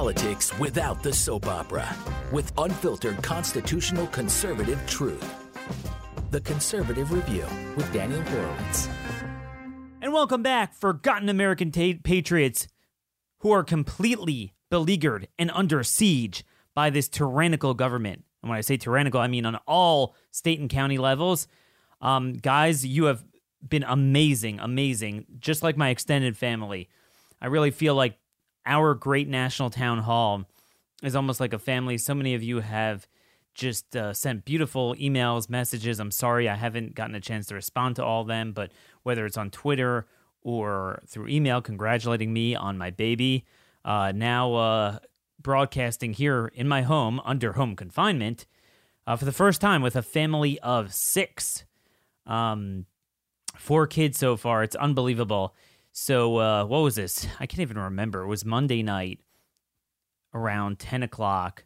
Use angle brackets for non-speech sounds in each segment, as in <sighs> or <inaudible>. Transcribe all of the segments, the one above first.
politics without the soap opera with unfiltered constitutional conservative truth. The Conservative Review with Daniel Horowitz. And welcome back, forgotten American ta- patriots who are completely beleaguered and under siege by this tyrannical government. And when I say tyrannical, I mean on all state and county levels. Um, guys, you have been amazing, amazing, just like my extended family. I really feel like our great national town hall is almost like a family. So many of you have just uh, sent beautiful emails, messages. I'm sorry I haven't gotten a chance to respond to all of them, but whether it's on Twitter or through email, congratulating me on my baby. Uh, now uh, broadcasting here in my home under home confinement uh, for the first time with a family of six. Um, four kids so far. It's unbelievable. So uh, what was this? I can't even remember. It was Monday night around 10 o'clock.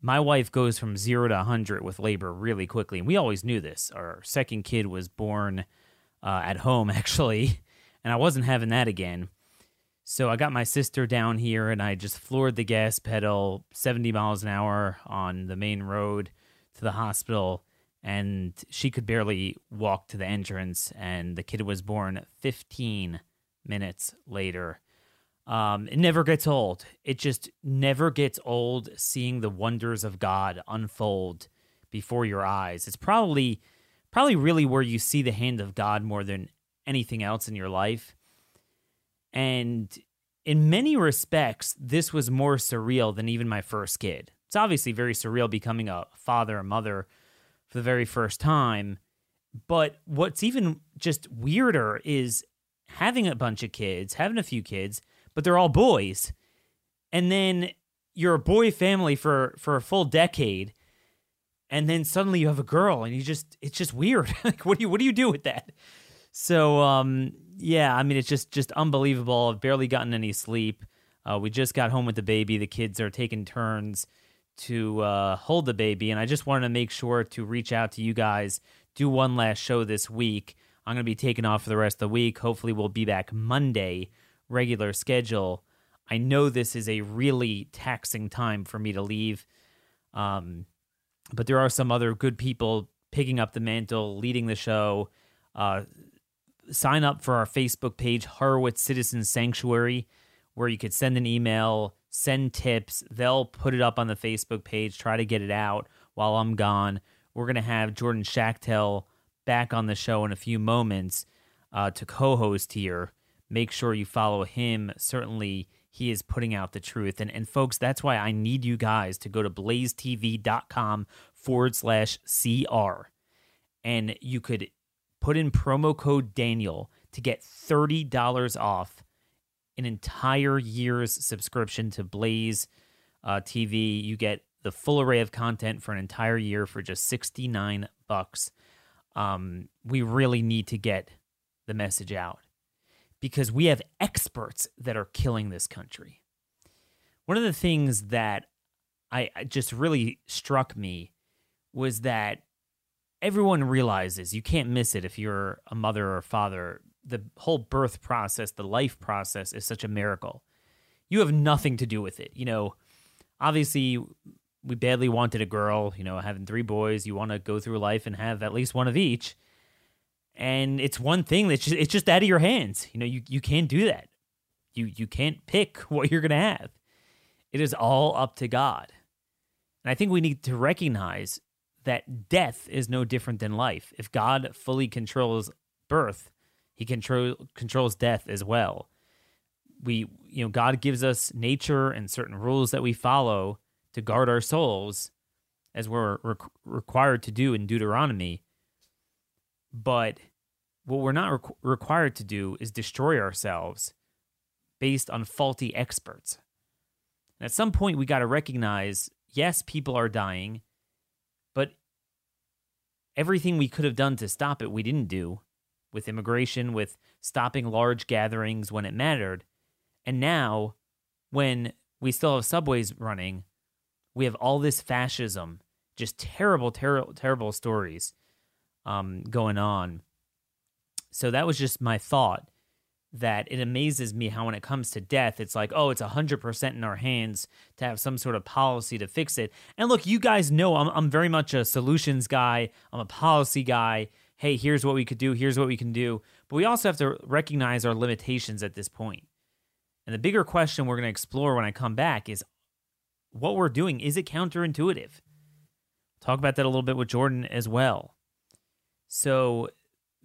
My wife goes from zero to 100 with labor really quickly. And we always knew this. Our second kid was born uh, at home, <laughs> actually. And I wasn't having that again. So I got my sister down here and I just floored the gas pedal 70 miles an hour on the main road to the hospital and she could barely walk to the entrance and the kid was born 15 minutes later. Um, it never gets old. It just never gets old seeing the wonders of God unfold before your eyes. It's probably probably really where you see the hand of God more than anything else in your life. And in many respects, this was more surreal than even my first kid. It's obviously very surreal becoming a father or mother for the very first time. But what's even just weirder is having a bunch of kids, having a few kids, but they're all boys. And then you're a boy family for for a full decade and then suddenly you have a girl and you just it's just weird. <laughs> like what do you what do you do with that? So um yeah, I mean it's just just unbelievable. I've barely gotten any sleep. Uh, we just got home with the baby. The kids are taking turns to uh, hold the baby, and I just wanted to make sure to reach out to you guys. Do one last show this week. I'm going to be taking off for the rest of the week. Hopefully, we'll be back Monday, regular schedule. I know this is a really taxing time for me to leave, um, but there are some other good people picking up the mantle, leading the show. Uh, sign up for our Facebook page, Horowitz Citizen Sanctuary, where you could send an email, send tips. They'll put it up on the Facebook page, try to get it out while I'm gone. We're going to have Jordan Schachtel back on the show in a few moments uh, to co host here. Make sure you follow him. Certainly, he is putting out the truth. And, and folks, that's why I need you guys to go to blazetv.com forward slash CR. And you could put in promo code Daniel to get $30 off an entire year's subscription to Blaze uh, TV. You get the full array of content for an entire year for just 69 bucks. Um, we really need to get the message out because we have experts that are killing this country. One of the things that I, I just really struck me was that everyone realizes you can't miss it if you're a mother or a father. The whole birth process, the life process is such a miracle. You have nothing to do with it. You know, obviously, we badly wanted a girl, you know, having three boys. You want to go through life and have at least one of each. And it's one thing that's just, it's just out of your hands. You know, you, you can't do that. You, you can't pick <laughs> what you're going to have. It is all up to God. And I think we need to recognize that death is no different than life. If God fully controls birth, he control, controls death as well. We, you know, God gives us nature and certain rules that we follow to guard our souls as we're re- required to do in Deuteronomy. But what we're not re- required to do is destroy ourselves based on faulty experts. And at some point, we got to recognize yes, people are dying but everything we could have done to stop it, we didn't do with immigration, with stopping large gatherings when it mattered. And now, when we still have subways running, we have all this fascism, just terrible, terrible, terrible stories um, going on. So that was just my thought that it amazes me how when it comes to death, it's like, oh, it's 100% in our hands to have some sort of policy to fix it. And look, you guys know I'm, I'm very much a solutions guy, I'm a policy guy. Hey, here's what we could do, here's what we can do. But we also have to recognize our limitations at this point. And the bigger question we're going to explore when I come back is what we're doing, is it counterintuitive? Talk about that a little bit with Jordan as well. So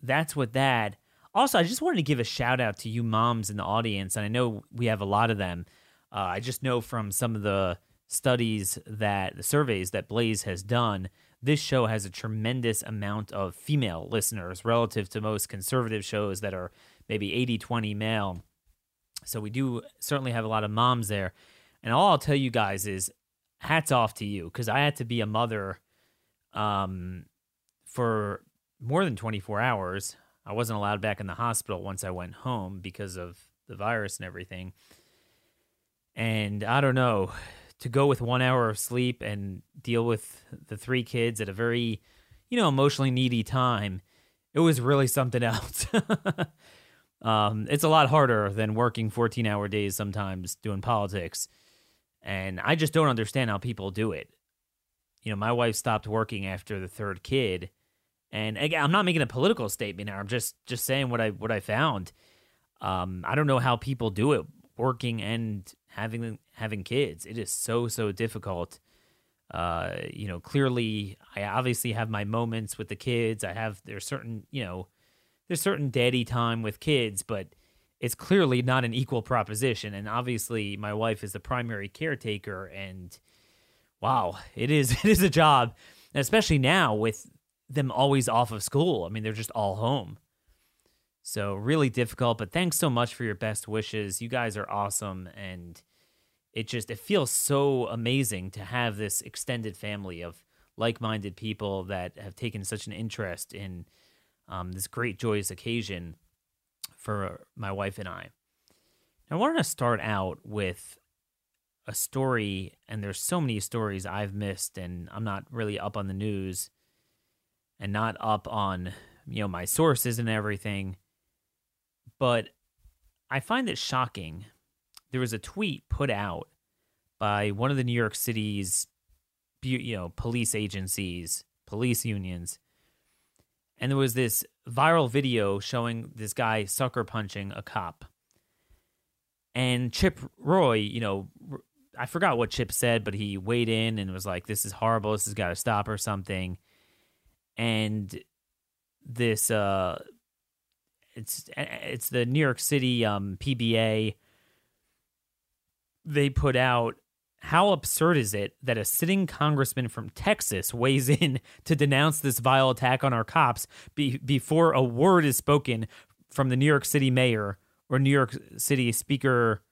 that's what that. Also, I just wanted to give a shout out to you moms in the audience, and I know we have a lot of them. Uh, I just know from some of the studies that the surveys that Blaze has done, this show has a tremendous amount of female listeners relative to most conservative shows that are maybe 80 20 male. So we do certainly have a lot of moms there. And all I'll tell you guys is hats off to you because I had to be a mother um, for more than 24 hours. I wasn't allowed back in the hospital once I went home because of the virus and everything. And I don't know, to go with one hour of sleep and deal with the three kids at a very, you know, emotionally needy time, it was really something <laughs> else. um, it's a lot harder than working 14 hour days sometimes doing politics. And I just don't understand how people do it. You know, my wife stopped working after the third kid and again, I'm not making a political statement here. I'm just just saying what I what I found. Um, I don't know how people do it, working and having having kids. It is so so difficult. Uh, you know, clearly, I obviously have my moments with the kids. I have there's certain you know there's certain daddy time with kids, but it's clearly not an equal proposition. And obviously, my wife is the primary caretaker, and wow, it is <laughs> it is a job, and especially now with them always off of school. I mean, they're just all home. So really difficult, but thanks so much for your best wishes. You guys are awesome and it just it feels so amazing to have this extended family of like-minded people that have taken such an interest in um, this great joyous occasion for uh, my wife and I. I wanted to start out with a story, and there's so many stories I've missed, and I'm not really up on the news and not up on you know my sources and everything but i find it shocking there was a tweet put out by one of the new york city's you know police agencies police unions and there was this viral video showing this guy sucker punching a cop. And chip roy you know i forgot what chip said but he weighed in and was like this is horrible. This has got to stop or something. And this uh it's it's the New York City um PBA they put out how absurd is it that a sitting congressman from Texas weighs in to denounce this vile attack on our cops be, before a word is spoken from the New York City mayor or New York City speaker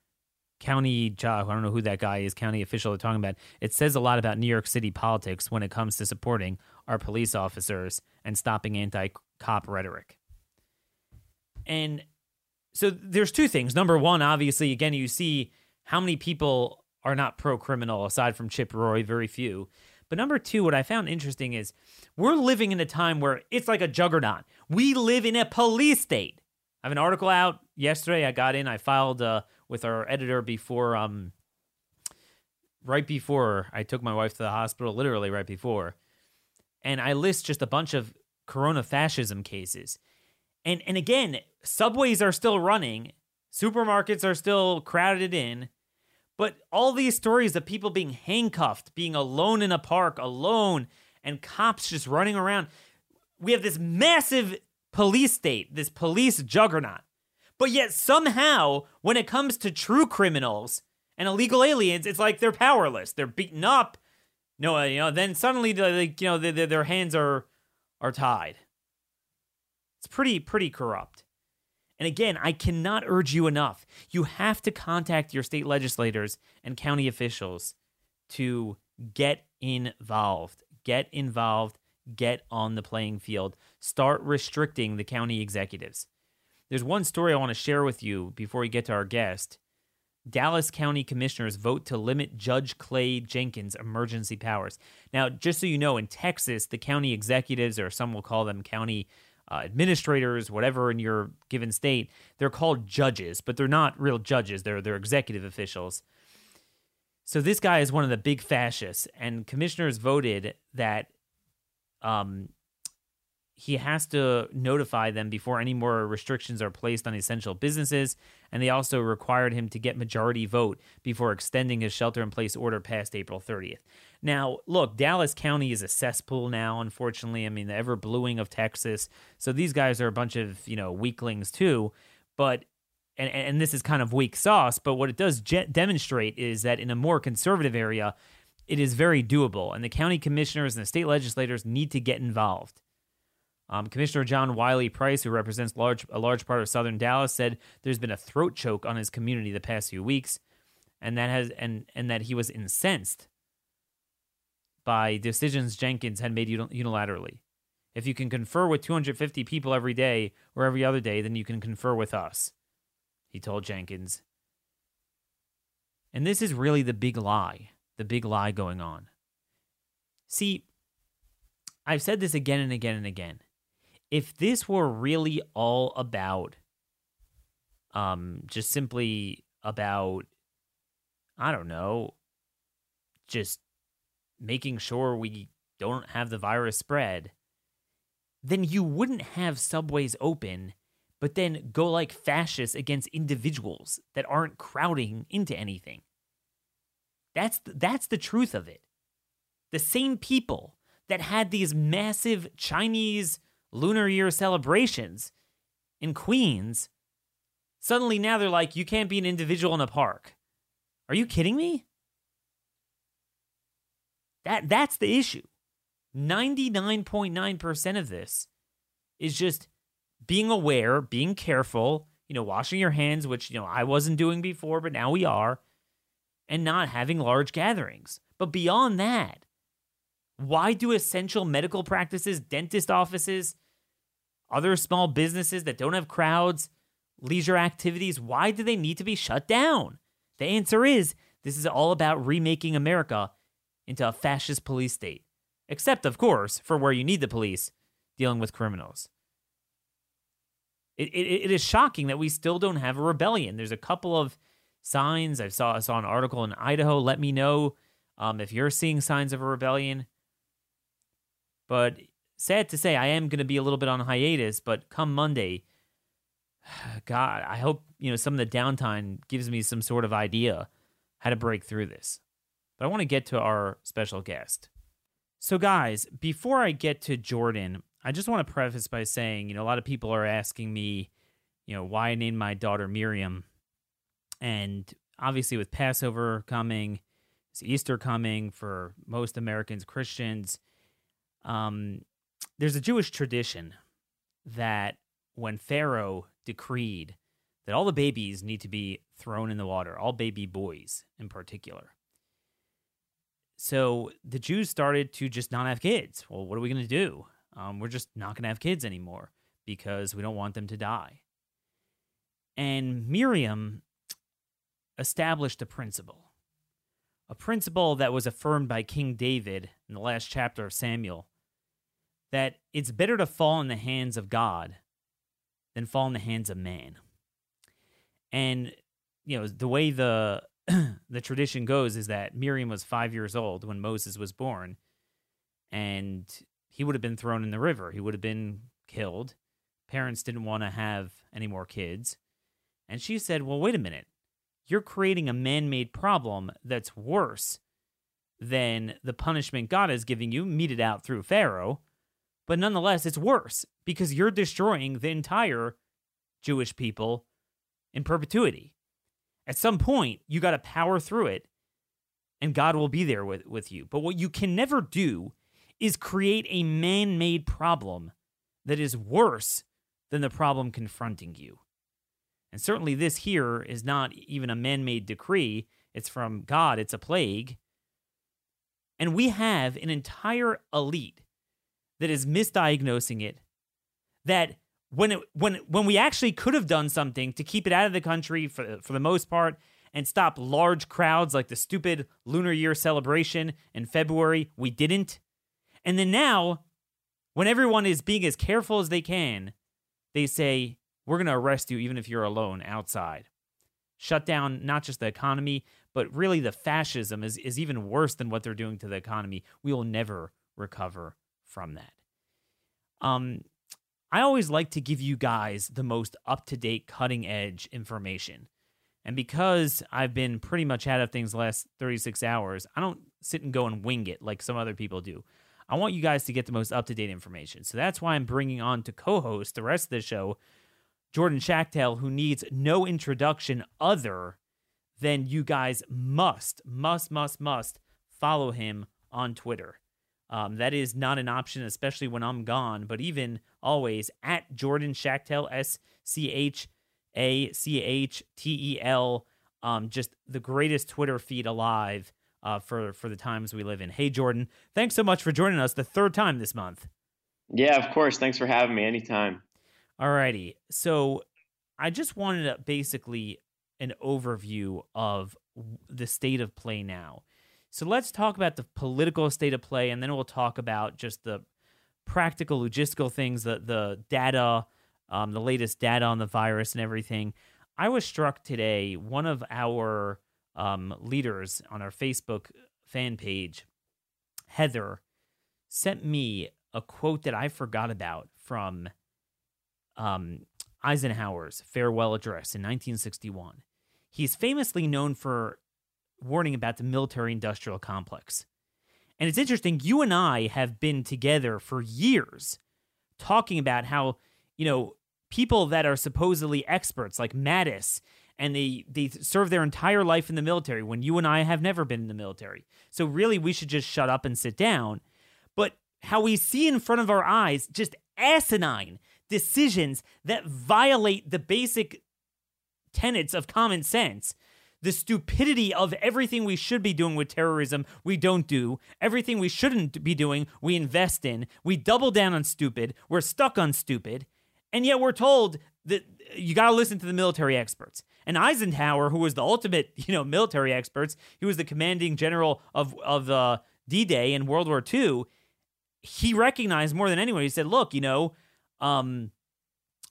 county. I don't know who that guy is, county official talking about. It says a lot about New York City politics when it comes to supporting our police officers and stopping anti cop rhetoric. And so there's two things. Number one, obviously, again, you see how many people are not pro criminal aside from Chip Roy, very few. But number two, what I found interesting is we're living in a time where it's like a juggernaut. We live in a police state. I have an article out yesterday. I got in, I filed uh, with our editor before, um, right before I took my wife to the hospital, literally right before and I list just a bunch of corona fascism cases. And and again, subways are still running, supermarkets are still crowded in, but all these stories of people being handcuffed, being alone in a park, alone, and cops just running around. We have this massive police state, this police juggernaut. But yet somehow, when it comes to true criminals and illegal aliens, it's like they're powerless. They're beaten up, no, you know, then suddenly, you know, their, their hands are are tied. It's pretty pretty corrupt. And again, I cannot urge you enough. You have to contact your state legislators and county officials to get involved. Get involved. Get on the playing field. Start restricting the county executives. There's one story I want to share with you before we get to our guest. Dallas County Commissioners vote to limit Judge Clay Jenkins' emergency powers. Now, just so you know, in Texas, the county executives, or some will call them county uh, administrators, whatever in your given state. They're called judges, but they're not real judges. They're they're executive officials. So this guy is one of the big fascists, and commissioners voted that um, he has to notify them before any more restrictions are placed on essential businesses. And they also required him to get majority vote before extending his shelter in place order past April 30th. Now, look, Dallas County is a cesspool now, unfortunately. I mean, the ever bluing of Texas. So these guys are a bunch of, you know, weaklings too. But and, and this is kind of weak sauce, but what it does je- demonstrate is that in a more conservative area, it is very doable. And the county commissioners and the state legislators need to get involved. Um, Commissioner John Wiley Price, who represents large, a large part of southern Dallas, said there's been a throat choke on his community the past few weeks, and that has and and that he was incensed by decisions Jenkins had made unilaterally. If you can confer with 250 people every day or every other day, then you can confer with us, he told Jenkins. And this is really the big lie, the big lie going on. See, I've said this again and again and again if this were really all about um just simply about I don't know, just making sure we don't have the virus spread, then you wouldn't have subways open, but then go like fascists against individuals that aren't crowding into anything. That's the, that's the truth of it. The same people that had these massive Chinese Lunar Year celebrations in Queens, suddenly now they're like, you can't be an individual in a park. Are you kidding me? That that's the issue. 99.9% of this is just being aware, being careful, you know, washing your hands, which, you know, I wasn't doing before, but now we are, and not having large gatherings. But beyond that, why do essential medical practices, dentist offices, other small businesses that don't have crowds, leisure activities, why do they need to be shut down? The answer is this is all about remaking America into a fascist police state. Except, of course, for where you need the police dealing with criminals. It, it, it is shocking that we still don't have a rebellion. There's a couple of signs. I saw, I saw an article in Idaho. Let me know um, if you're seeing signs of a rebellion. But sad to say, I am going to be a little bit on hiatus, but come Monday, <sighs> God, I hope, you know, some of the downtime gives me some sort of idea how to break through this. But I want to get to our special guest. So, guys, before I get to Jordan, I just want to preface by saying, you know, a lot of people are asking me, you know, why I named my daughter Miriam. And obviously, with Passover coming, it's Easter coming for most Americans, Christians, um, there's a Jewish tradition that when Pharaoh decreed that all the babies need to be thrown in the water, all baby boys in particular. So the Jews started to just not have kids. Well, what are we going to do? Um, we're just not going to have kids anymore because we don't want them to die. And Miriam established a principle, a principle that was affirmed by King David in the last chapter of Samuel that it's better to fall in the hands of God than fall in the hands of man. And you know, the way the <clears throat> the tradition goes is that Miriam was 5 years old when Moses was born and he would have been thrown in the river. He would have been killed. Parents didn't want to have any more kids. And she said, "Well, wait a minute. You're creating a man-made problem that's worse than the punishment God is giving you meted out through Pharaoh." But nonetheless, it's worse because you're destroying the entire Jewish people in perpetuity. At some point, you got to power through it and God will be there with, with you. But what you can never do is create a man made problem that is worse than the problem confronting you. And certainly, this here is not even a man made decree, it's from God, it's a plague. And we have an entire elite that is misdiagnosing it. That when it when when we actually could have done something to keep it out of the country for for the most part and stop large crowds like the stupid lunar year celebration in February, we didn't. And then now when everyone is being as careful as they can, they say, We're going to arrest you even if you're alone outside. Shut down not just the economy, but really the fascism is, is even worse than what they're doing to the economy. We will never recover from that. Um, I always like to give you guys the most up to date, cutting edge information. And because I've been pretty much out of things the last 36 hours, I don't sit and go and wing it like some other people do. I want you guys to get the most up to date information. So that's why I'm bringing on to co host the rest of the show Jordan Schachtel, who needs no introduction other than you guys must, must, must, must follow him on Twitter. Um, that is not an option, especially when I'm gone, but even always at Jordan Schachtel, S C H A C H T E L. Um, just the greatest Twitter feed alive uh, for for the times we live in. Hey, Jordan, thanks so much for joining us the third time this month. Yeah, of course. Thanks for having me anytime. Alrighty. So I just wanted a, basically an overview of the state of play now. So let's talk about the political state of play, and then we'll talk about just the practical logistical things, the the data, um, the latest data on the virus and everything. I was struck today. One of our um, leaders on our Facebook fan page, Heather, sent me a quote that I forgot about from um, Eisenhower's farewell address in 1961. He's famously known for warning about the military industrial complex. And it's interesting, you and I have been together for years talking about how, you know, people that are supposedly experts like Mattis and they they serve their entire life in the military when you and I have never been in the military. So really we should just shut up and sit down. But how we see in front of our eyes just asinine decisions that violate the basic tenets of common sense the stupidity of everything we should be doing with terrorism, we don't do. Everything we shouldn't be doing, we invest in. We double down on stupid. We're stuck on stupid. And yet we're told that you got to listen to the military experts. And Eisenhower, who was the ultimate, <laughs> you know, military experts, he was the commanding general of of uh, D-Day in World War II. He recognized more than anyone. He said, "Look, you know, um,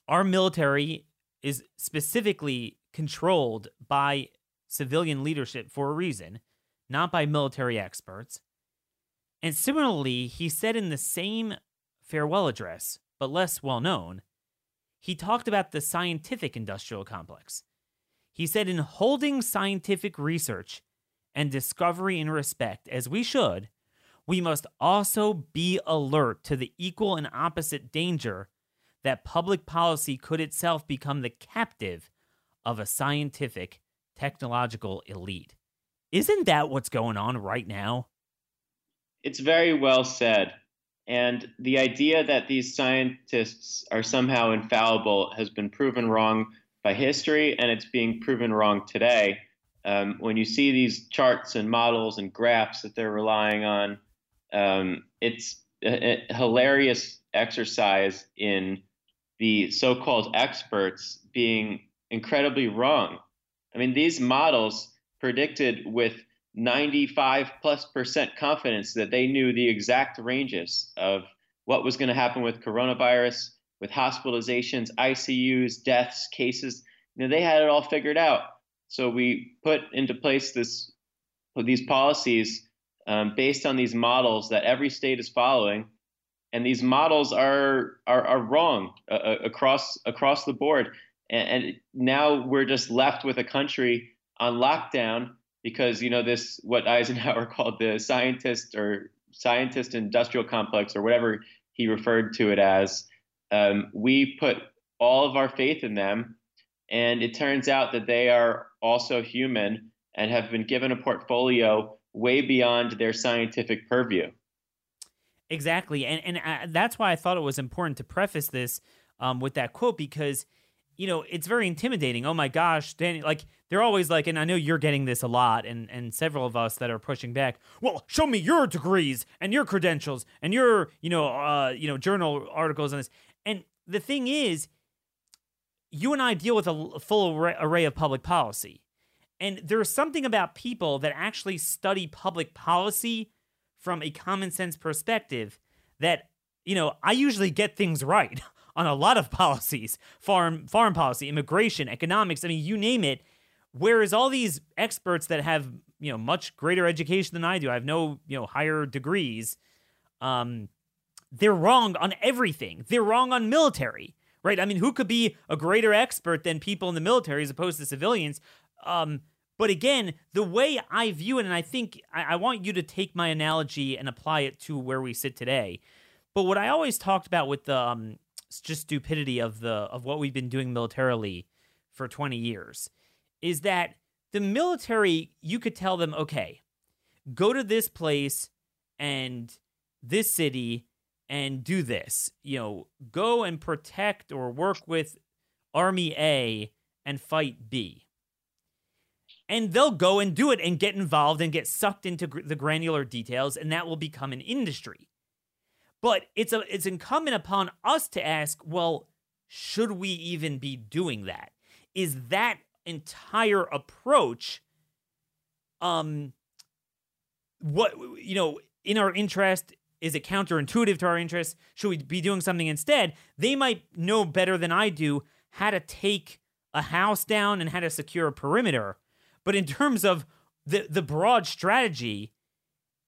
our military is specifically controlled by civilian leadership for a reason, not by military experts." And similarly, he said in the same farewell address, but less well known, he talked about the scientific industrial complex. He said, in holding scientific research and discovery in respect, as we should, we must also be alert to the equal and opposite danger that public policy could itself become the captive of a scientific technological elite. Isn't that what's going on right now? It's very well said. And the idea that these scientists are somehow infallible has been proven wrong by history, and it's being proven wrong today. Um, when you see these charts and models and graphs that they're relying on, um, it's a, a hilarious exercise in the so called experts being incredibly wrong. I mean, these models predicted with 95 plus percent confidence that they knew the exact ranges of what was going to happen with coronavirus, with hospitalizations, ICUs, deaths, cases. You know, they had it all figured out. So we put into place this these policies um, based on these models that every state is following, and these models are are, are wrong uh, uh across across the board. And, and now we're just left with a country on lockdown because you know this what Eisenhower <laughs> called the scientist or scientist industrial complex or whatever he referred to it as. Um, we put all of our faith in them, and it turns out that they are also human and have been given a portfolio way beyond their scientific purview. Exactly, and and uh, that's why I thought it was important to preface this um, with that quote because you know, it's very intimidating. Oh my gosh, Danny, like they're always like, and I know you're getting this a lot, and and several of us that are pushing back. Well, show me your degrees and your credentials and your, you know, uh, you know, journal articles on this. And the thing is, you and I deal with a full array of public policy, and there's something about people that actually study public policy from a common sense perspective that you know, I usually get things <laughs> right on a lot of <laughs> policies, foreign foreign policy, immigration, economics, I mean, you name it. Whereas all these experts that have, you know, much greater education than I do, I have no, you know, higher degrees, um, they're wrong on everything. They're wrong on military, right? I mean, who could be a greater expert than people in the military as opposed to civilians? Um, but again, the way I view it, and I think I, I want you to take my analogy and apply it to where we sit today. But what I always talked about with the um, just stupidity of the of what we've been doing militarily for 20 years is that the military, you could tell them, okay, go to this place and this city and do this. You know, go and protect or work with Army A and fight B. And they'll go and do it and get involved and get sucked into gr- the granular details, and that will become an industry. But it's a it's incumbent upon us to ask, well, should we even be doing that? Is that entire approach um what you know in our interest? Is it counterintuitive to our interests should we be doing something instead? They might know better than i do how to take a house down and how to secure a perimeter. But in terms of the the broad strategy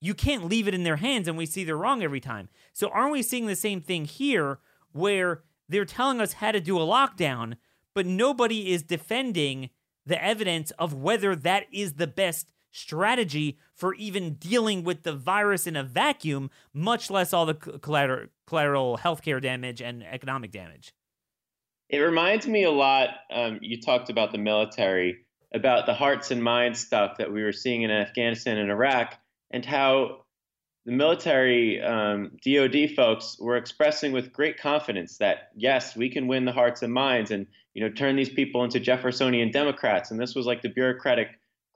you can't leave it in their hands and we see they're wrong every time so aren't we seeing the same thing here where they're telling us how to do a lockdown but nobody is defending the evidence of whether that is the best strategy for even dealing with the virus in a vacuum, much less all the collateral, collateral healthcare damage and economic damage. It reminds me a lot. Um, you talked about the military, about the hearts and minds stuff that we were seeing in Afghanistan and Iraq, and how the military um, DoD folks were expressing with great confidence that yes, we can win the hearts and minds, and you know, turn these people into Jeffersonian Democrats. And this was like the bureaucratic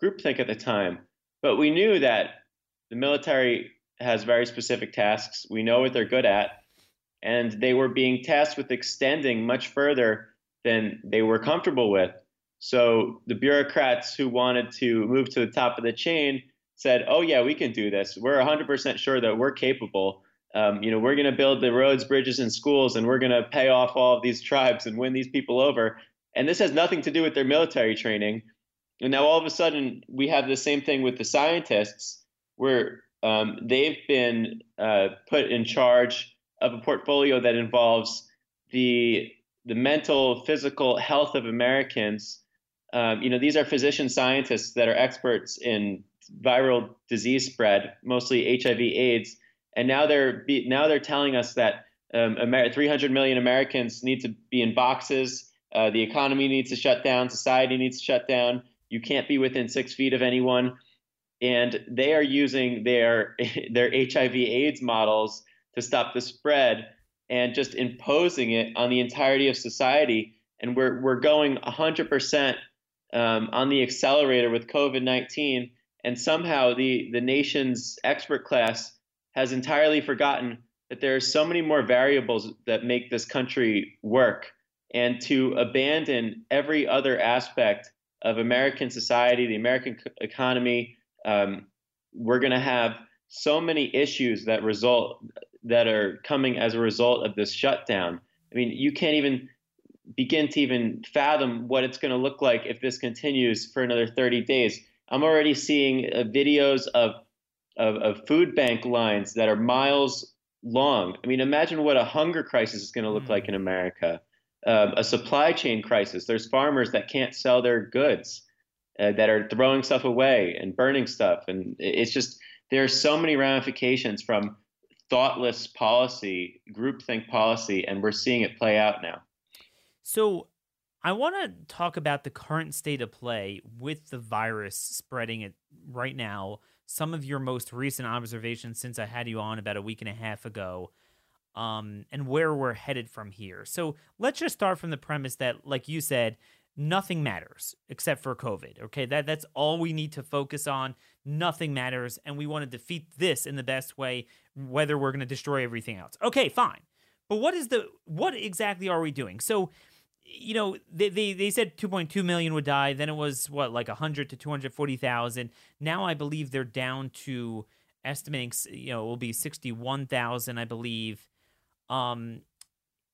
groupthink at the time. But we knew that the military has very specific tasks. We know what they're good at. And they were being tasked with extending much further than they were comfortable with. So the bureaucrats who wanted to move to the top of the chain said, oh, yeah, we can do this. We're 100% sure that we're capable um, you know, we're going to build the roads, bridges, and schools, and we're going to pay off all of these tribes and win these people over. And this has nothing to do with their military training. And now all of a sudden, we have the same thing with the scientists, where um, they've been uh, put in charge of a portfolio that involves the the mental, physical health of Americans. Um, you know, these are physician scientists that are experts in viral disease spread, mostly HIV/AIDS and now they're now they're telling us that um, 300 million Americans need to be in boxes. Uh, the economy needs to shut down. Society needs to shut down. You can't be within six feet of anyone, and they are using their <laughs> their HIV/AIDS models to stop the spread and just imposing it on the entirety of society. And we're we're going 100 um, percent on the accelerator with COVID-19, and somehow the the nation's expert class has entirely forgotten that there are so many more variables that make this country work and to abandon every other aspect of American society, the American economy. Um, we're going to have so many issues that result that are coming as a result of this shutdown. I mean, you can't even begin to even fathom what it's going to look like if this continues for another 30 days. I'm already seeing uh, videos of of, of food bank lines that are miles long. I mean, imagine what a hunger crisis is going to look mm. like in America. Um, a supply chain crisis. There's farmers that can't sell their goods, uh, that are throwing stuff away and burning stuff, and it's just there are so many ramifications from thoughtless policy, groupthink policy, and we're seeing it play out now. So, I want to talk about the current state of play with the virus spreading it right now some of your most recent observations since I had you on about a week and a half ago, um, and where we're headed from here. So let's just start from the premise that, like you said, nothing matters except for COVID. Okay, that that's all we need to focus on. Nothing matters, and we want to defeat this in the best way, whether we're going to destroy everything else. Okay, fine. But what is the what exactly are we doing? So you know, they, they, they said 2.2 million would die. Then it was what, like 100 to 240,000. Now I believe they're down to estimating, you know, it will be 61,000, I believe. Um,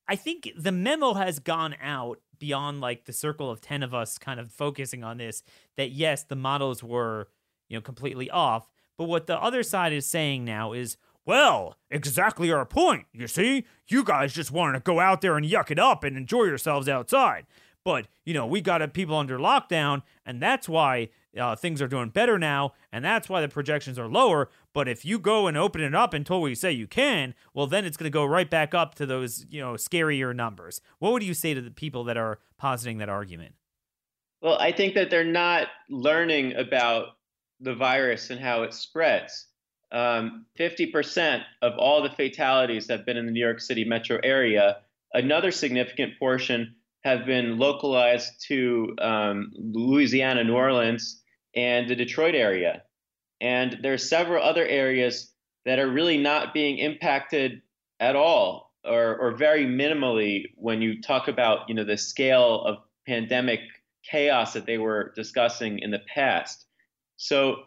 I think the memo has gone out beyond like the circle of 10 of us kind of focusing on this that yes, the models were, you know, completely off. But what the other side is saying now is, well, exactly our point. You see, you guys just wanted to go out there and yuck it up and enjoy yourselves outside. But, you know, we got people under lockdown, and that's why uh, things are doing better now, and that's why the projections are lower. But if you go and open it up until we say you can, well, then it's going to go right back up to those, you know, scarier numbers. What would you say to the people that are positing that argument? Well, I think that they're not learning about the virus and how it spreads. Um, 50% of all the fatalities have been in the New York City metro area. Another significant portion have been localized to um, Louisiana, New Orleans, and the Detroit area. And there are several other areas that are really not being impacted at all or, or very minimally when you talk about you know the scale of pandemic chaos that they were discussing in the past. So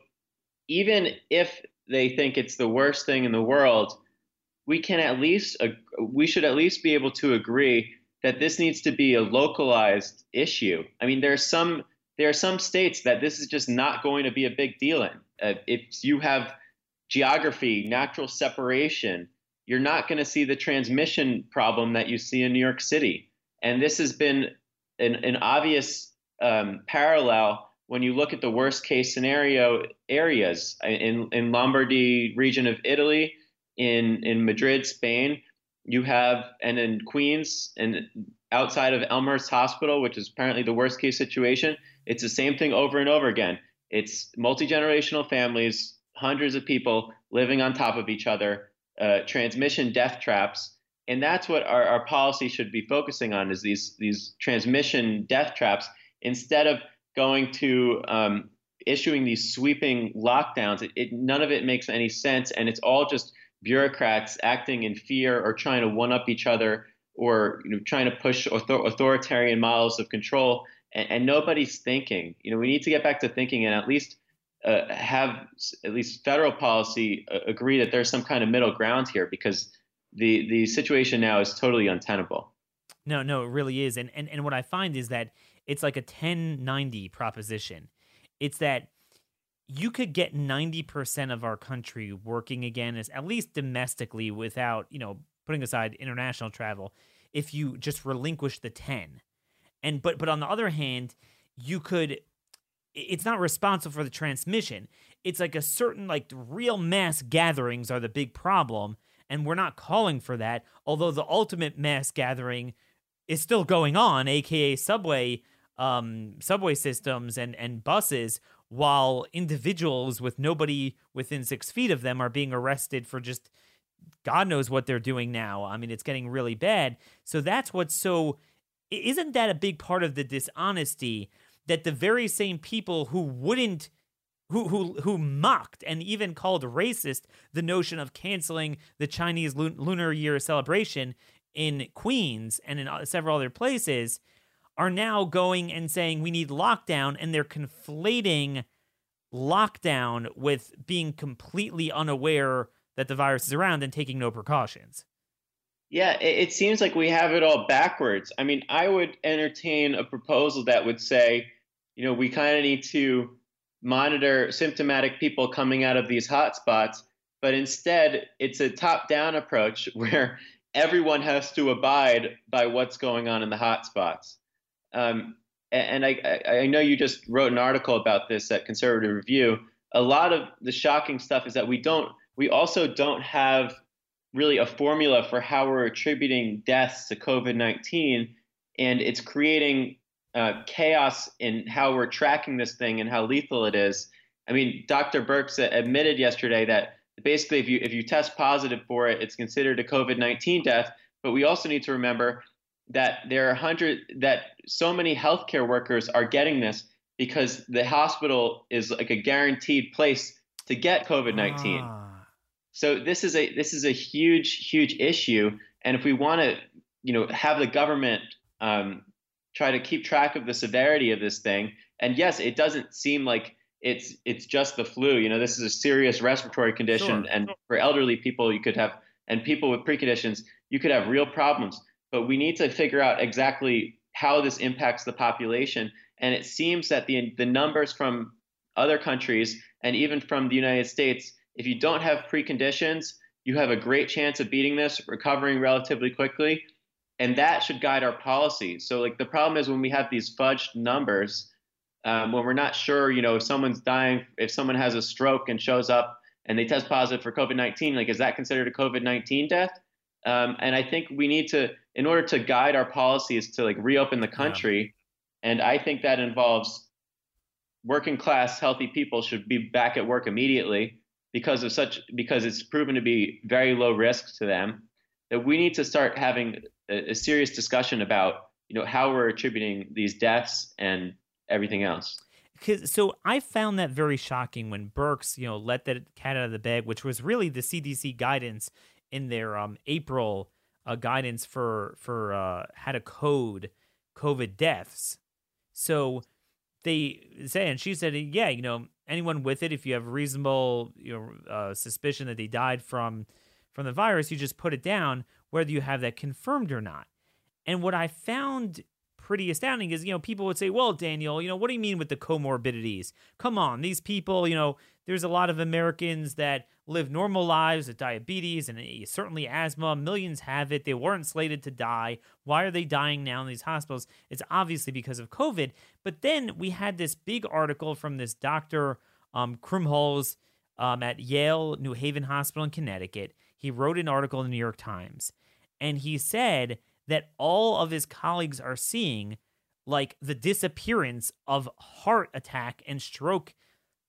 even if they think it's the worst thing in the world, we can at least we should at least be able to agree that this needs to be a localized issue. I mean, there are some there are some states that this is just not going to be a big deal in. Uh, if you have geography, natural separation, you're not going to see the transmission problem that you see in New York City. And this has been an, an obvious um, parallel when you look at the worst case scenario areas in, in Lombardy region of Italy, in, in Madrid, Spain, you have, and in Queens and outside of Elmhurst Hospital, which is apparently the worst case situation, it's the same thing over and over again. It's multi generational families, hundreds of people living on top of each other, uh, transmission death traps, and that's what our, our policy should be focusing on: is these these transmission death traps instead of going to um, issuing these sweeping lockdowns. It, it, none of it makes any sense, and it's all just bureaucrats acting in fear or trying to one up each other or you know, trying to push author- authoritarian models of control and, and, nobody's thinking. You know, we need to get back to thinking and at least uh, have at least federal policy uh, agree that there's some kind of middle ground here because the the situation now is totally untenable. No, no, it really is. And and and what I find is that it's like a 1090 proposition. It's that you could get 90% of our country working again as at least domestically without, you know, putting aside international travel if you just relinquish the 10 and but but on the other hand, you could it's not responsible for the transmission. It's like a certain like real mass gatherings are the big problem and we're not calling for that, although the ultimate mass gathering is still going on, aka subway um, subway systems and and buses while individuals with nobody within six feet of them are being arrested for just God knows what they're doing now. I mean, it's getting really bad. So that's what's so isn't that a big part of the dishonesty that the very same people who wouldn't who who who mocked and even called racist the notion of canceling the Chinese Lunar Year celebration in Queens and in uh, several other places are now going and saying we need lockdown and they're conflating lockdown with being completely unaware that the virus is around and taking no precautions. Yeah, it, seems like we have it all backwards. I mean, I would entertain a proposal that would say, you know, we kind of need to monitor symptomatic people coming out of these hotspots, but instead it's a top down approach <laughs> where everyone has to abide by what's going on in the hotspots. Um, and I, I know you just wrote an article about this at Conservative Review. A lot of the shocking stuff is that we don't, we also don't have really a formula for how we're attributing deaths to COVID 19. And it's creating uh, chaos in how we're tracking this thing and how lethal it is. I mean, Dr. Birx admitted yesterday that basically, if you if you test positive for it, it's considered a COVID nineteen death. But we also need to remember that there are hundred that so many healthcare workers are getting this because the hospital is like a guaranteed place to get COVID nineteen. Ah. So this is a this is a huge huge issue, and if we want to, you know, have the government um, try to keep track of the severity of this thing, and yes, it doesn't seem like it's it's just the flu. You know, this is a serious respiratory condition, sure. and for elderly people, you could have and people with preconditions, you could have real problems. But we need to figure out exactly how this impacts the population. And it seems that the the numbers from other countries and even from the United States, if you don't have preconditions, you have a great chance of beating this, recovering relatively quickly. And that should guide our policy. So, like, the problem is when we have these fudged numbers, um, when we're not sure, you know, if someone's dying, if someone has a stroke and shows up and they test positive for COVID 19, like, is that considered a COVID 19 death? Um, and I think we need to, in order to guide our policies to like reopen the country, yeah. and I think that involves working class healthy people should be back at work immediately because of such because it's proven to be very low risk to them that we need to start having a, a serious discussion about you know how we're attributing these deaths and everything else because so I found that very shocking when Birx, you know, let that cat out of the bag, which was really the CDC guidance in their um, April uh, guidance for for uh, how to code COVID deaths. So they say, and she said, yeah, you know, anyone with it, if you have reasonable you know uh, suspicion that they died from from the virus, you just put it down, whether you have that confirmed or not. And what I found pretty astounding is, you know, people would say, well, Daniel, you know, what do you mean with the comorbidities? Come on, these people, you know, there's a lot of Americans that live normal lives with diabetes and eh, certainly asthma. Millions have it. They weren't slated to die. Why are they dying now in these hospitals? It's obviously because of COVID. But then we had this big article from this Dr. Um, Krumholz um, at Yale New Haven Hospital in Connecticut. He wrote an article in the New York Times and he said that all of his colleagues are seeing like the disappearance of heart attack and stroke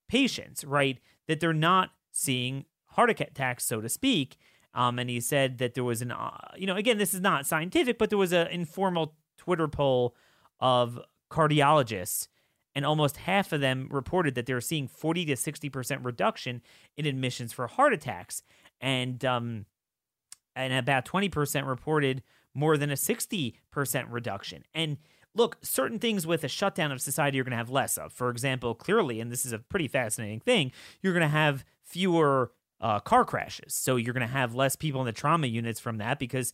patients, right? That they're not seeing heart attacks, so to speak. Um, and he said that there was an, uh, you know, again, this is not scientific, but there was an informal Twitter poll of cardiologists, and almost half of them reported that they were seeing 40 to 60% reduction in admissions for heart attacks. And, um, and about 20% reported more than a 60% reduction. And look, certain things with a shutdown of society you're going to have less of. For example, clearly, and this is a pretty fascinating thing, you're going to have fewer uh, car crashes. So you're going to have less people in the trauma units from that because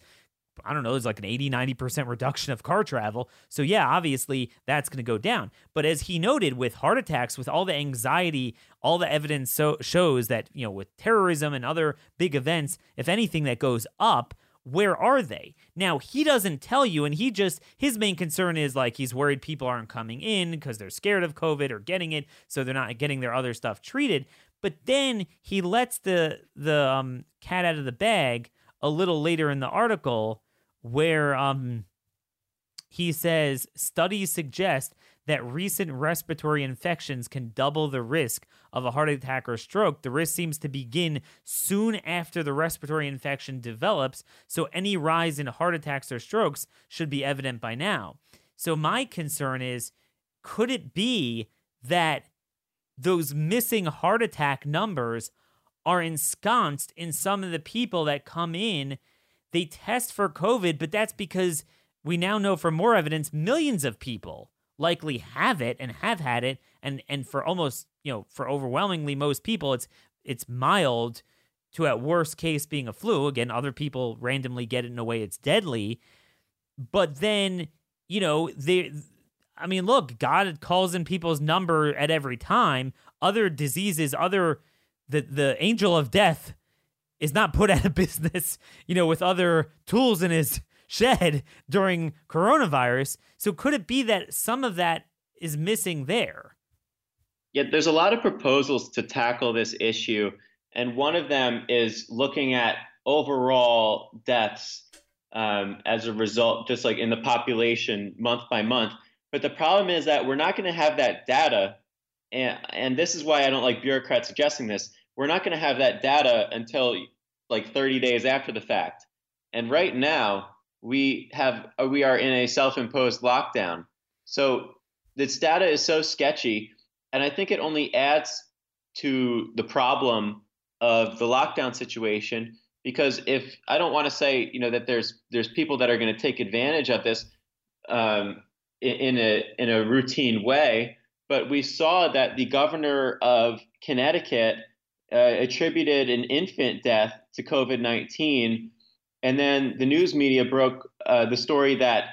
I don't know, there's like an 80, 90% reduction of car travel. So, yeah, obviously that's going to go down. But as he noted, with heart attacks, with all the anxiety, all the evidence so- shows that, you know, with terrorism and other big events, if anything that goes up, where are they? Now, he doesn't tell you, and he just, his main concern is like he's worried people aren't coming in because they're scared of COVID or getting it, so they're not getting their other stuff treated. But then he lets the the um, cat out of the bag a little later in the article where um, he says studies suggest that recent respiratory infections can double the risk of a heart attack or stroke. The risk seems to begin soon after the respiratory infection develops, so any rise in heart attacks or strokes should be evident by now. So, my concern is could it be that those missing heart attack numbers are ensconced in some of the people that come in? They test for COVID, but that's because we now know from more evidence millions of people likely have it and have had it. And and for almost you know for overwhelmingly most people it's it's mild to at worst case being a flu. Again other people randomly get it in a way it's deadly. But then you know they i mean look god calls in people's number at every time. Other diseases other the the angel of death is not put <laughs> out of business you know with other tools in his shed <laughs> during coronavirus. So could it be that some of that is missing there? Yeah, there's a lot of proposals to tackle this issue. And one of them is looking at overall deaths um, as a result, just like in the population month by month. But the problem is that we're not going to have that data. And, and this is why I don't like bureaucrats suggesting this. We're not going to have that data until like 30 days after the fact. And right now, we have uh, we are in a self-imposed lockdown. So this data is so sketchy, and I think it only adds to the problem of the lockdown situation because if I don't want to say you know that there's there's people that are going to take advantage of this um, in, a in a routine way, but we saw that the governor of Connecticut uh, attributed an infant death to COVID 19. And then the news media broke uh, the story that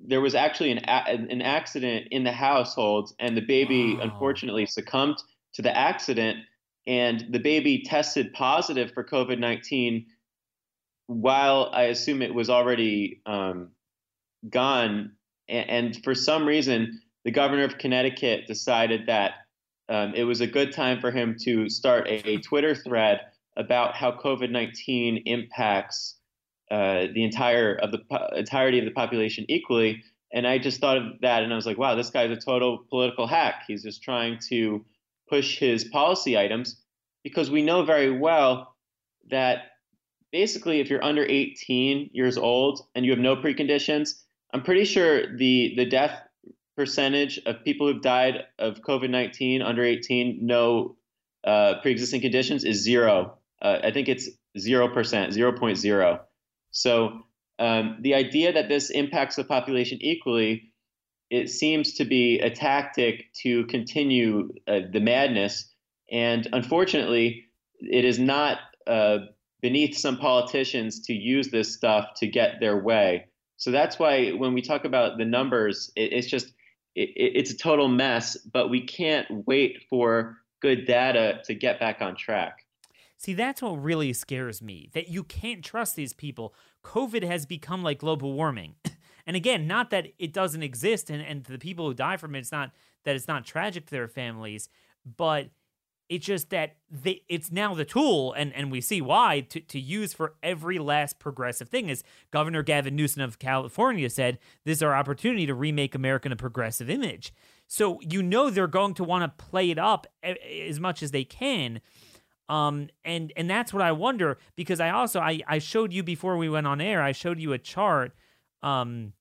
there was actually an, a- an accident in the household, and the baby wow. unfortunately succumbed to the accident. And the baby tested positive for COVID 19 while I assume it was already um, gone. And, and, for some reason, the governor of Connecticut decided that um, it was a good time for him to start a, a Twitter thread about how COVID 19 impacts uh, the entire of the entirety of the population equally. And I just thought of that, and I was like, wow, this guy's a total political hack. He's just trying to push his policy items because we know very well that basically, if you're under 18 years old and you have no preconditions, I'm pretty sure the the death percentage of people who've died of COVID 19 under 18, no uh, pre-existing conditions, is zero. Uh, I think it's zero percent, 0.0. So um, the idea that this impacts the population equally, it seems to be a tactic to continue uh, the madness. And unfortunately, it is not uh, beneath some politicians to use this stuff to get their way. So that's why when we talk about the numbers, it, it's just it, it's a total mess. But we can't wait for good data to get back on track. See, that's what really scares me that you can't trust these people. COVID has become like global warming. <coughs> and again, not that it doesn't exist and, and the people who die from it, it's not that it's not tragic to their families, but it's just that they, it's now the tool, and, and we see why, to, to use for every last progressive thing. As Governor Gavin Newsom of California said, this is our opportunity to remake America in a progressive image. So you know they're going to want to play it up eh, as much as they can. Um, and and that's what I wonder because I also I, I showed you before we went on air, I showed you a chart um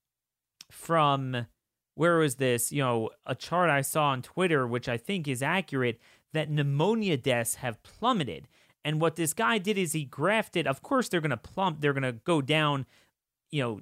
from where was this? You know, a chart I saw on Twitter, which I think is accurate, that pneumonia deaths have plummeted. And what this guy did is he grafted, of course they're gonna plump, they're gonna go down, you know,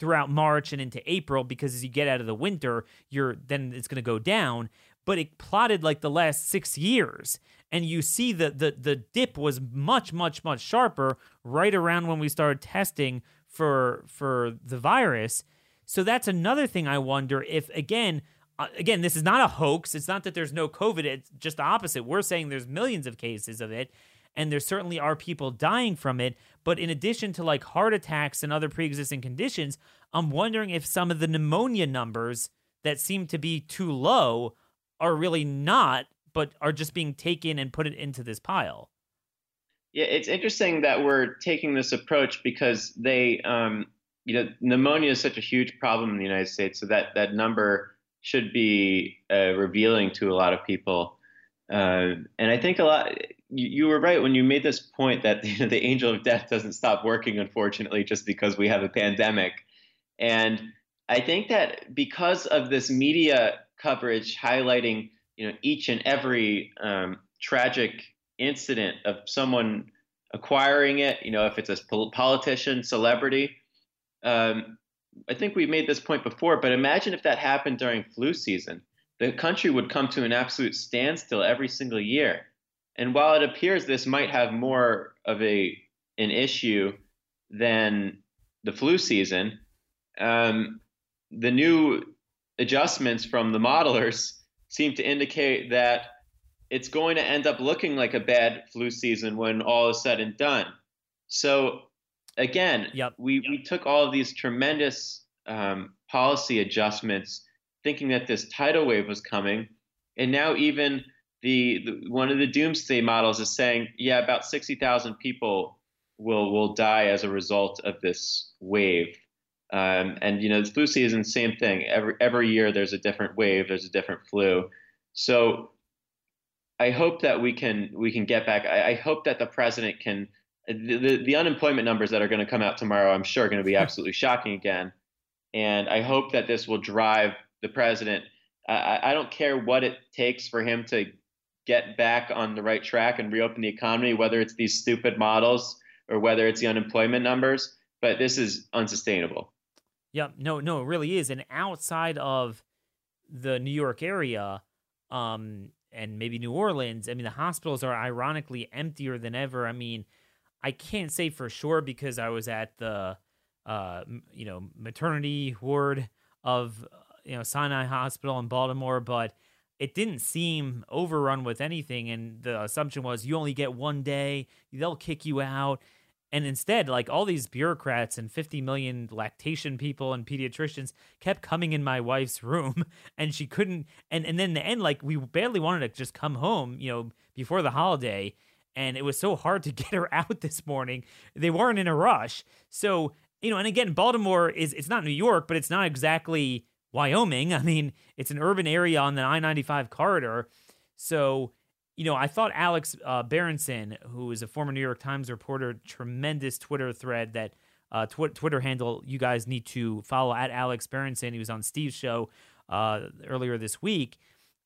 throughout March and into April because as you get out of the winter, you're then it's gonna go down. But it plotted like the last six years and you see that the the dip was much much much sharper right around when we started testing for for the virus. So that's another thing I wonder if again uh, again this is not a hoax. It's not that there's no COVID. It's just the opposite. We're saying there's millions of cases of it and there certainly are people dying from it. But in addition to like heart attacks and other pre existing conditions, I'm wondering if some of the pneumonia numbers that seem to be too low are really not but are just being taken and put it into this pile. Yeah, it's interesting that we're taking this approach because they, um, you know, pneumonia is such a huge problem in the United States, so that that number should be uh, revealing to a lot of people. Uh, and I think a lot. You, you, were right when you made this point that <laughs> you know, the angel of death doesn't stop working, unfortunately, just because we have a pandemic. And I think that because of this media coverage highlighting you know each and every um, tragic incident of someone acquiring it. You know, if it's a politician, celebrity. Um, I think we've made this point before, but imagine if that happened during flu season. The country would come to an absolute standstill every single year. And while it appears this might have more of a an issue than the flu season, um, the new adjustments from the modelers seem to indicate that it's going to end up looking like a bad flu season when all is said and done. So again, yep. we, yep. we took all of these tremendous um, policy adjustments, thinking that this tidal wave was coming, and now even the, the one of the doomsday models is saying, yeah, about sixty thousand people will will die as a result of this wave. Um, and you know, the flu season, same thing. Every every year, there's a different wave. There's a different flu. So I hope that we can we can get back. I, I hope that the president can. The, the, the unemployment numbers that are going to come out tomorrow, I'm sure, are going to be absolutely shocking again. And I hope that this will drive the president. I, I don't care what it takes for him to get back on the right track and reopen the economy, whether it's these stupid models or whether it's the unemployment numbers. But this is unsustainable. Yep. No, no, it really is. And outside of the New York area, um, and maybe New Orleans. I mean, the hospitals are ironically emptier than ever. I mean, I can't say for sure because I was at the, uh, you know, maternity ward of, you know, Sinai Hospital in Baltimore, but it didn't seem overrun with anything. And the assumption was you only get one day, they'll kick you out. And instead, like all these bureaucrats and 50 million lactation people and pediatricians kept coming in my wife's <laughs> room and she couldn't. And, and then in the end, like we barely wanted to just come home, you know, before the holiday. And it was so hard to <laughs> get her out this morning. They weren't in a rush. So, you know, and again, Baltimore is, it's not New York, but it's not exactly Wyoming. <laughs> I mean, it's an urban area on the I 95 corridor. So, you know, I thought Alex uh, Berenson, who is a former New York Times reporter, tremendous Twitter thread that uh, tw- Twitter handle you guys need to follow at Alex Berenson. He was on Steve's show uh, earlier this week.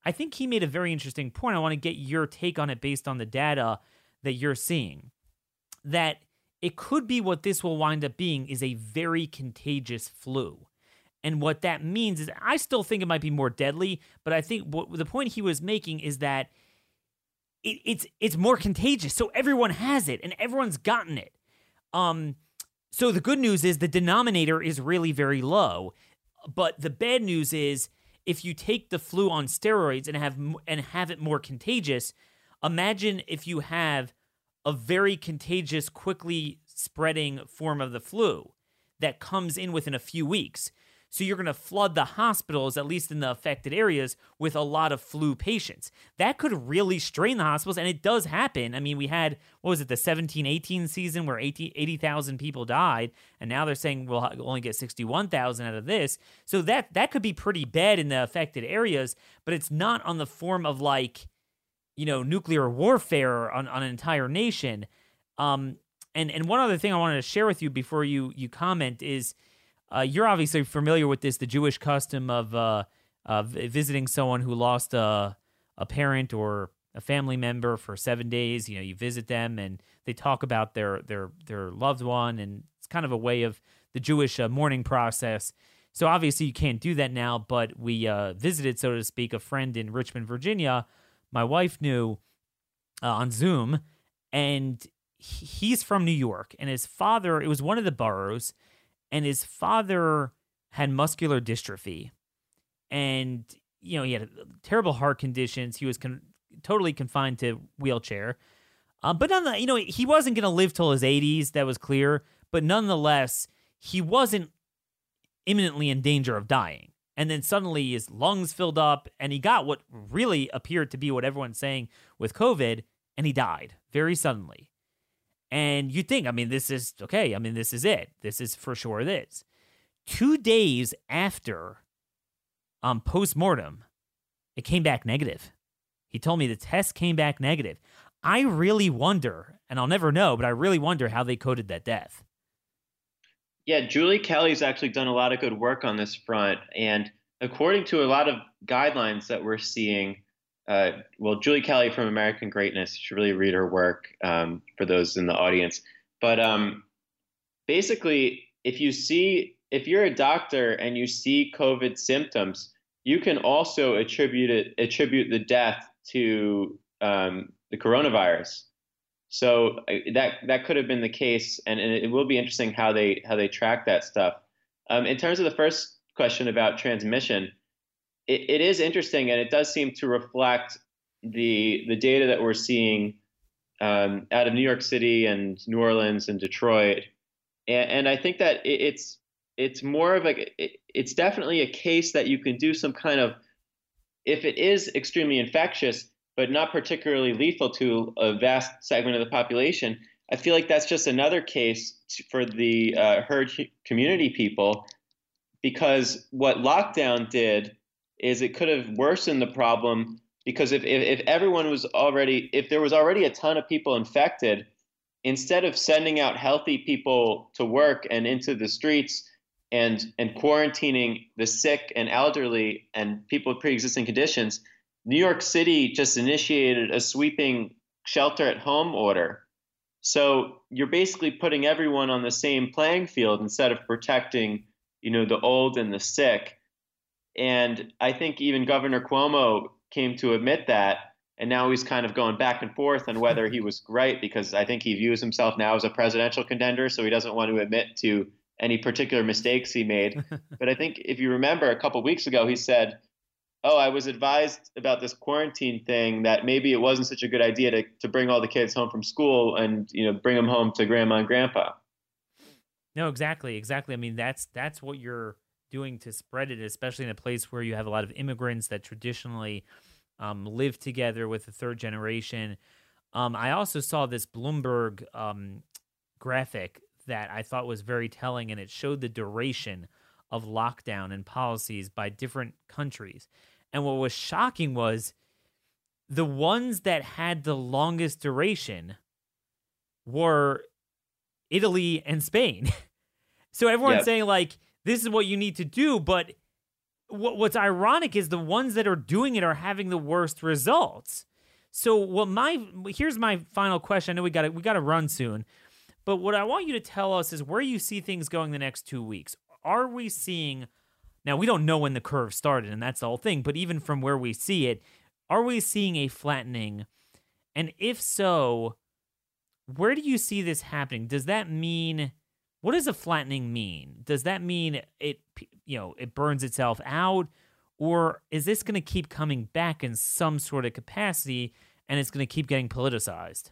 I think he made a very interesting point. I want to get your take on it based on the data that you're seeing. That it could be what this will wind up being is a very contagious flu. And what that means is, I still think it might be more deadly, but I think what the point he was making is that it, it's it's more contagious. So everyone has it and everyone's gotten it. Um, so the good news is the denominator is really very low, but the bad news is if you take the flu on steroids and have and have it more contagious, imagine if you have a very contagious, quickly spreading form of the flu that comes in within a few weeks. So you're going to flood the hospitals, at least in the affected areas, with a lot of flu patients. That could really strain the hospitals, and it does happen. I mean, we had, what was it, the 17 18 season where 80,000 people died, and now they're saying we'll only get 61,000 out of this. So that, that could be pretty bad in the affected areas, but it's not on the form of like, you know, nuclear warfare on, on an entire nation. Um, and, and one other thing I wanted to share with you before you, you comment is, uh, you're obviously familiar with this, the Jewish custom of uh, uh, visiting someone who lost a, a parent or a family member for seven days. You know, you visit them and they talk about their their their loved one, and it's kind of a way of the Jewish uh, mourning process. So obviously you can't do that now, but we uh, visited, so to speak, a friend in Richmond, Virginia. My wife knew uh, on Zoom, and he's from New York, and his father. It was one of the boroughs and his father had muscular dystrophy, and you know he had terrible heart conditions. He was con- totally confined to wheelchair. Uh, but none, you know, he wasn't going to live till his 80s. That was clear. But nonetheless, he wasn't imminently in danger of dying. And then suddenly his lungs filled up, and he got what really appeared to be what everyone's saying with COVID, and he died very suddenly. And you think, I mean, this is okay. I mean, this is it. This is for sure this. Two days after um, post mortem, it came back negative. He told me the test came back negative. I really wonder, and I'll never know, but I really wonder how they coded that death. Yeah, Julie Kelly's actually done a lot of good work on this front. And according to a lot of guidelines that we're seeing, uh, well, Julie Kelly from American Greatness. You should really read her work um, for those in the audience. But um, basically, if you see, if you're a doctor and you see COVID symptoms, you can also attribute it, attribute the death to um, the coronavirus. So uh, that that could have been the case, and, and, it will be interesting how they how they track that stuff. Um, in terms of the first question about transmission, it, it is interesting, and it does seem to reflect the the data that we're seeing um, out of New York City and New Orleans and Detroit, and, and I think that it, it's it's more of a it, it's definitely a case that you can do some kind of if it is extremely infectious but not particularly lethal to a vast segment of the population. I feel like that's just another case for the uh, herd immunity people because what lockdown did is it could have worsened the problem because if, if, if everyone was already if there was already a ton of people infected instead of sending out healthy people to work and into the streets and and quarantining the sick and elderly and people with pre-existing conditions new york city just initiated a sweeping shelter at home order. So you're basically putting everyone on the same playing field instead of protecting you know the old and the sick and I think even Governor Cuomo came to admit that. And now he's kind of going back and forth on whether he was right because I think he views himself now as a presidential contender, so he doesn't want to admit to any particular mistakes he made. <laughs> but I think if you remember a couple weeks ago, he said, Oh, I was advised about this quarantine thing that maybe it wasn't such a good idea to, to bring all the kids home from school and you know bring them home to grandma and grandpa. No, exactly, exactly. I mean, that's that's what you're doing to spread it, especially in a place where you have a lot of immigrants that traditionally um, live together with the third generation. Um, I also saw this Bloomberg um, graphic that I thought was very telling, and it showed the duration of lockdown and policies by different countries. And what was shocking was the ones that had the longest duration were Italy and Spain. <laughs> so everyone's yep. saying like this is what you need to do, but what, what's ironic is the ones that are doing it are having the worst results. So what my here's my final question. I know we got we got to run soon, but what I want you to tell us is where you see things going the next two weeks. Are we seeing? Now we don't know when the curve started, and that's the whole thing. But even from where we see it, are we seeing a flattening? And if so, where do you see this happening? Does that mean what does a flattening mean? Does that mean it you know, it burns itself out or is this going to keep coming back in some sort of capacity and it's going to keep getting politicized?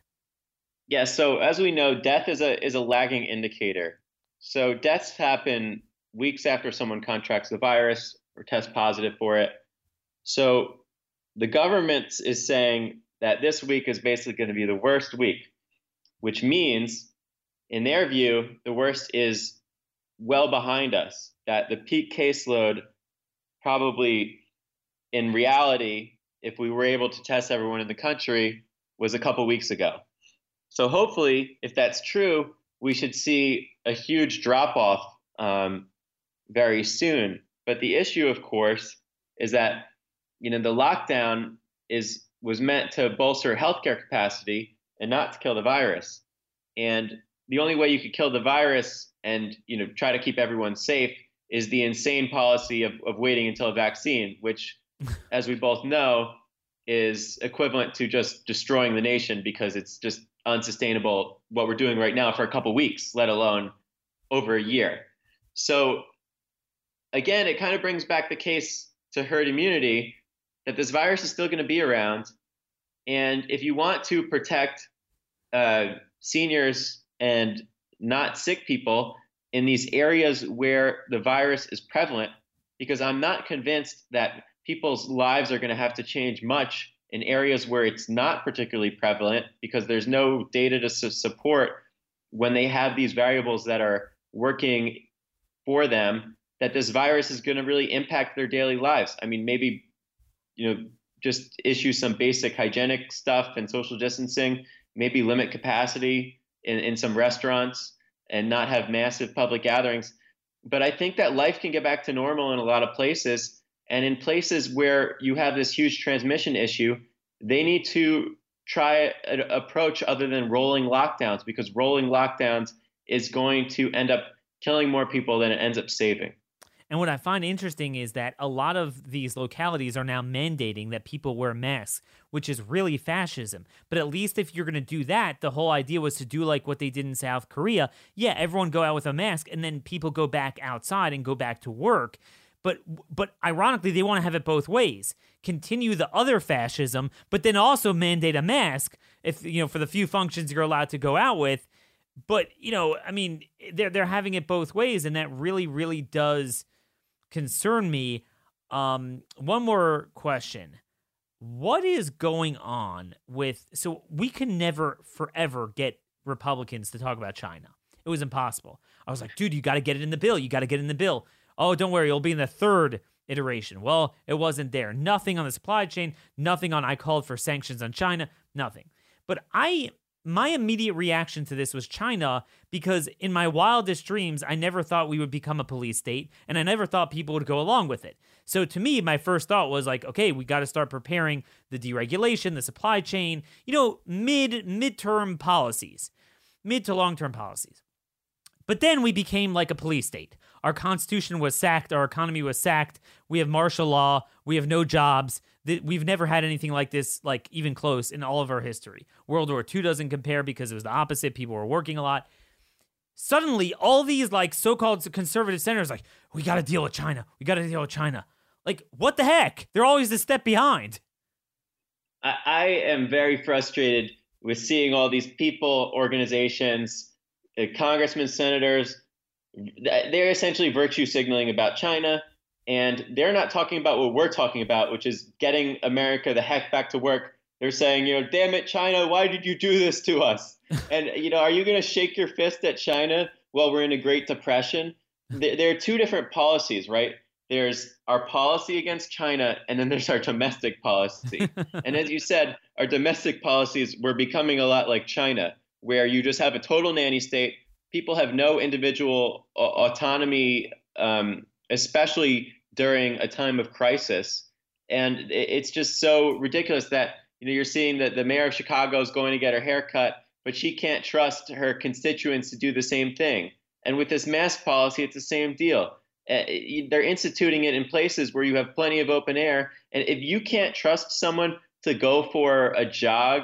Yeah, so as we know, death is a is a lagging indicator. So deaths happen weeks after someone contracts the virus or tests positive for it. So the government is saying that this week is basically going to be the worst week which means, in their view, the worst is well behind us, that the peak caseload probably in reality, if we were able to test everyone in the country, was a couple weeks ago. So hopefully, if that's true, we should see a huge drop off um, very soon. But the issue, of course, is that you know the lockdown is was meant to bolster healthcare capacity, and not to kill the virus. And the only way you could kill the virus and you know try to keep everyone safe is the insane policy of, of waiting until a vaccine, which, <laughs> as we both know, is equivalent to just destroying the nation because it's just unsustainable what we're doing right now for a couple weeks, let alone over a year. So again, it kind of brings back the case to herd immunity that this virus is still going to be around. And if you want to protect uh, seniors and not sick people in these areas where the virus is prevalent, because I'm not convinced that people's lives are going to have to change much in areas where it's not particularly prevalent, because there's no data to su- support when they have these variables that are working for them that this virus is going to really impact their daily lives. I mean, maybe, you know, just issue some basic hygienic stuff and social distancing maybe limit capacity in, in some restaurants and not have massive public gatherings. But I think that life can get back to normal in a lot of places. And in places where you have this huge transmission issue, they need to try an approach other than rolling lockdowns because rolling lockdowns is going to end up killing more people than it ends up saving. And what I find interesting is that a lot of these localities are now mandating that people wear masks, which is really fascism. But at least if you're going to do that, the whole idea was to do like what they did in South Korea. Yeah, everyone go out with a mask and then people go back outside and go back to work. But but ironically, they want to have it both ways. Continue the other fascism, but then also mandate a mask if you know for the few functions you're allowed to go out with. But you know, I mean, they're they're having it both ways, and that really, really does concern me. Um, one more question. What is going on with so we can never forever get Republicans to talk about China. It was impossible. I was like, dude, you got to get it in the bill. You got to get it in the bill. Oh, don't worry, it'll be in the third iteration. Well, it wasn't there. Nothing on the supply chain, nothing on I called for sanctions on China, nothing. But I my immediate reaction to this was China because in my wildest dreams, I never thought we would become a police state and I never thought people would go along with it. So to me, my first thought was like, okay, we got to start preparing the deregulation, the supply chain, you know, mid midterm policies, mid to long term policies. But then we became like a police state. Our constitution was sacked, our economy was sacked. We have martial law, we have no jobs. That we've never had anything like this, like even close in all of our history. World War II doesn't compare because it was the opposite. People were working a lot. Suddenly, all these like so-called conservative senators, like, we got to deal with China. We got to deal with China. Like, what the heck? They're always a step behind. I, I am very frustrated with seeing all these people, organizations, uh, congressmen, senators. They're essentially virtue signaling about China and they're not talking about what we're talking about, which is getting America the heck back to work. They're saying, you know, damn it, China, why did you do this to us? <laughs> and, you know, are you going to shake your fist at China while we're in a Great Depression? There are two different policies, right? There's our policy against China, and then there's our domestic policy. <laughs> and as you said, our domestic policies were becoming a lot like China, where you just have a total nanny state. People have no individual autonomy um, especially during a time of crisis. And it's just so ridiculous that you know you're seeing that the mayor of Chicago is going to get her hair cut, but she can't trust her constituents to do the same thing. And with this mask policy, it's the same deal. Uh, they're instituting it in places where you have plenty of open air, and if you can't trust someone to go for a jog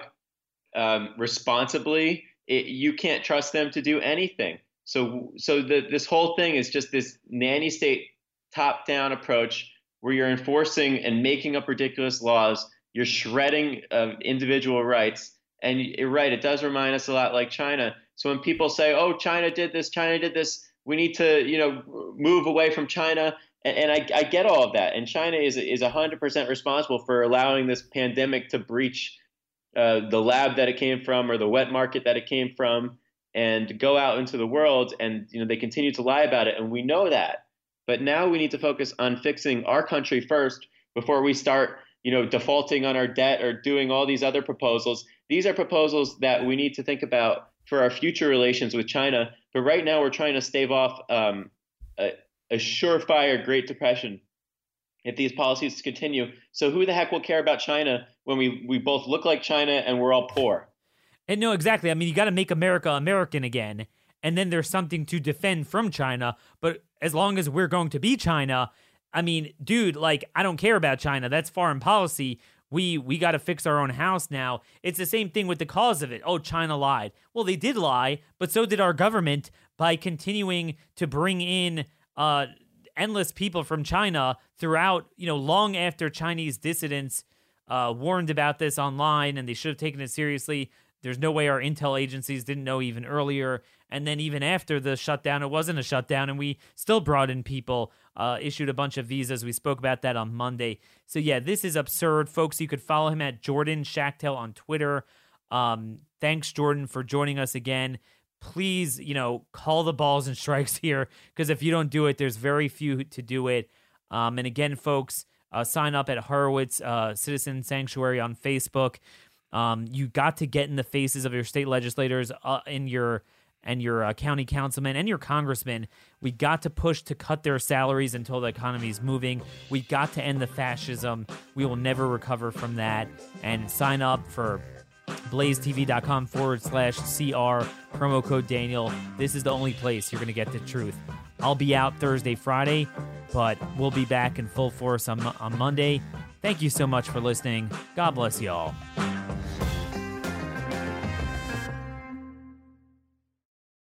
um, responsibly, it, you can't trust them to do anything. So, so the, this whole thing is just this nanny state top down approach where you're enforcing and making up ridiculous laws. You're shredding uh, individual rights. And you're right, it does remind us a lot like China. So when people say, oh, China did this, China did this, we need to, you know, move away from China. And, and I, I, get all of that. And China is, is 100% responsible for allowing this pandemic to breach uh, the lab that it came from or the wet market that it came from and go out into the world. And, you know, they continue to lie about it. And we know that. But now we need to focus on fixing our country first before we start, you know, defaulting on our debt or doing all these other proposals. These are proposals that we need to think about for our future relations with China. But right now, we're trying to stave off um, a, a surefire Great Depression if these policies continue. So who the heck will care about China when we, we both look like China and we're all poor? And no, exactly. I mean, you got to make America American again and then there's something to defend from China. But as long as we're going to be China, I mean, dude, like I don't care about China. That's foreign policy. We we got to fix our own house now. It's the same thing with the cause of it. Oh, China lied. Well, they did lie, but so did our government by continuing to bring in uh endless people from China throughout, you know, long after Chinese dissidents uh, warned about this online and they should have taken it seriously. There's no way our intel agencies didn't know even earlier. And then even after the shutdown, it wasn't a shutdown, and we still brought in people, uh, issued a bunch of visas. We spoke about that on Monday. So yeah, this is absurd, folks. You could follow him at Jordan Schachtel on Twitter. Um, thanks, Jordan, for joining us again. Please, you know, call the balls and <laughs> strikes here because if you don't do it, there's very few to do it. Um, and again, folks, uh, sign up at Horowitz uh, Citizen Sanctuary on Facebook. Um, you got to get in the faces of your state legislators uh, in your and your uh, county councilmen and your congressmen. We got to push to cut their salaries until the economy is moving. We got to end the fascism. We will never recover from that. And sign up for blazetv.com forward slash CR, promo code Daniel. This is the only place you're going to get the truth. I'll be out Thursday, Friday, but we'll be back in full force on, on Monday. Thank you so much for listening. God bless y'all.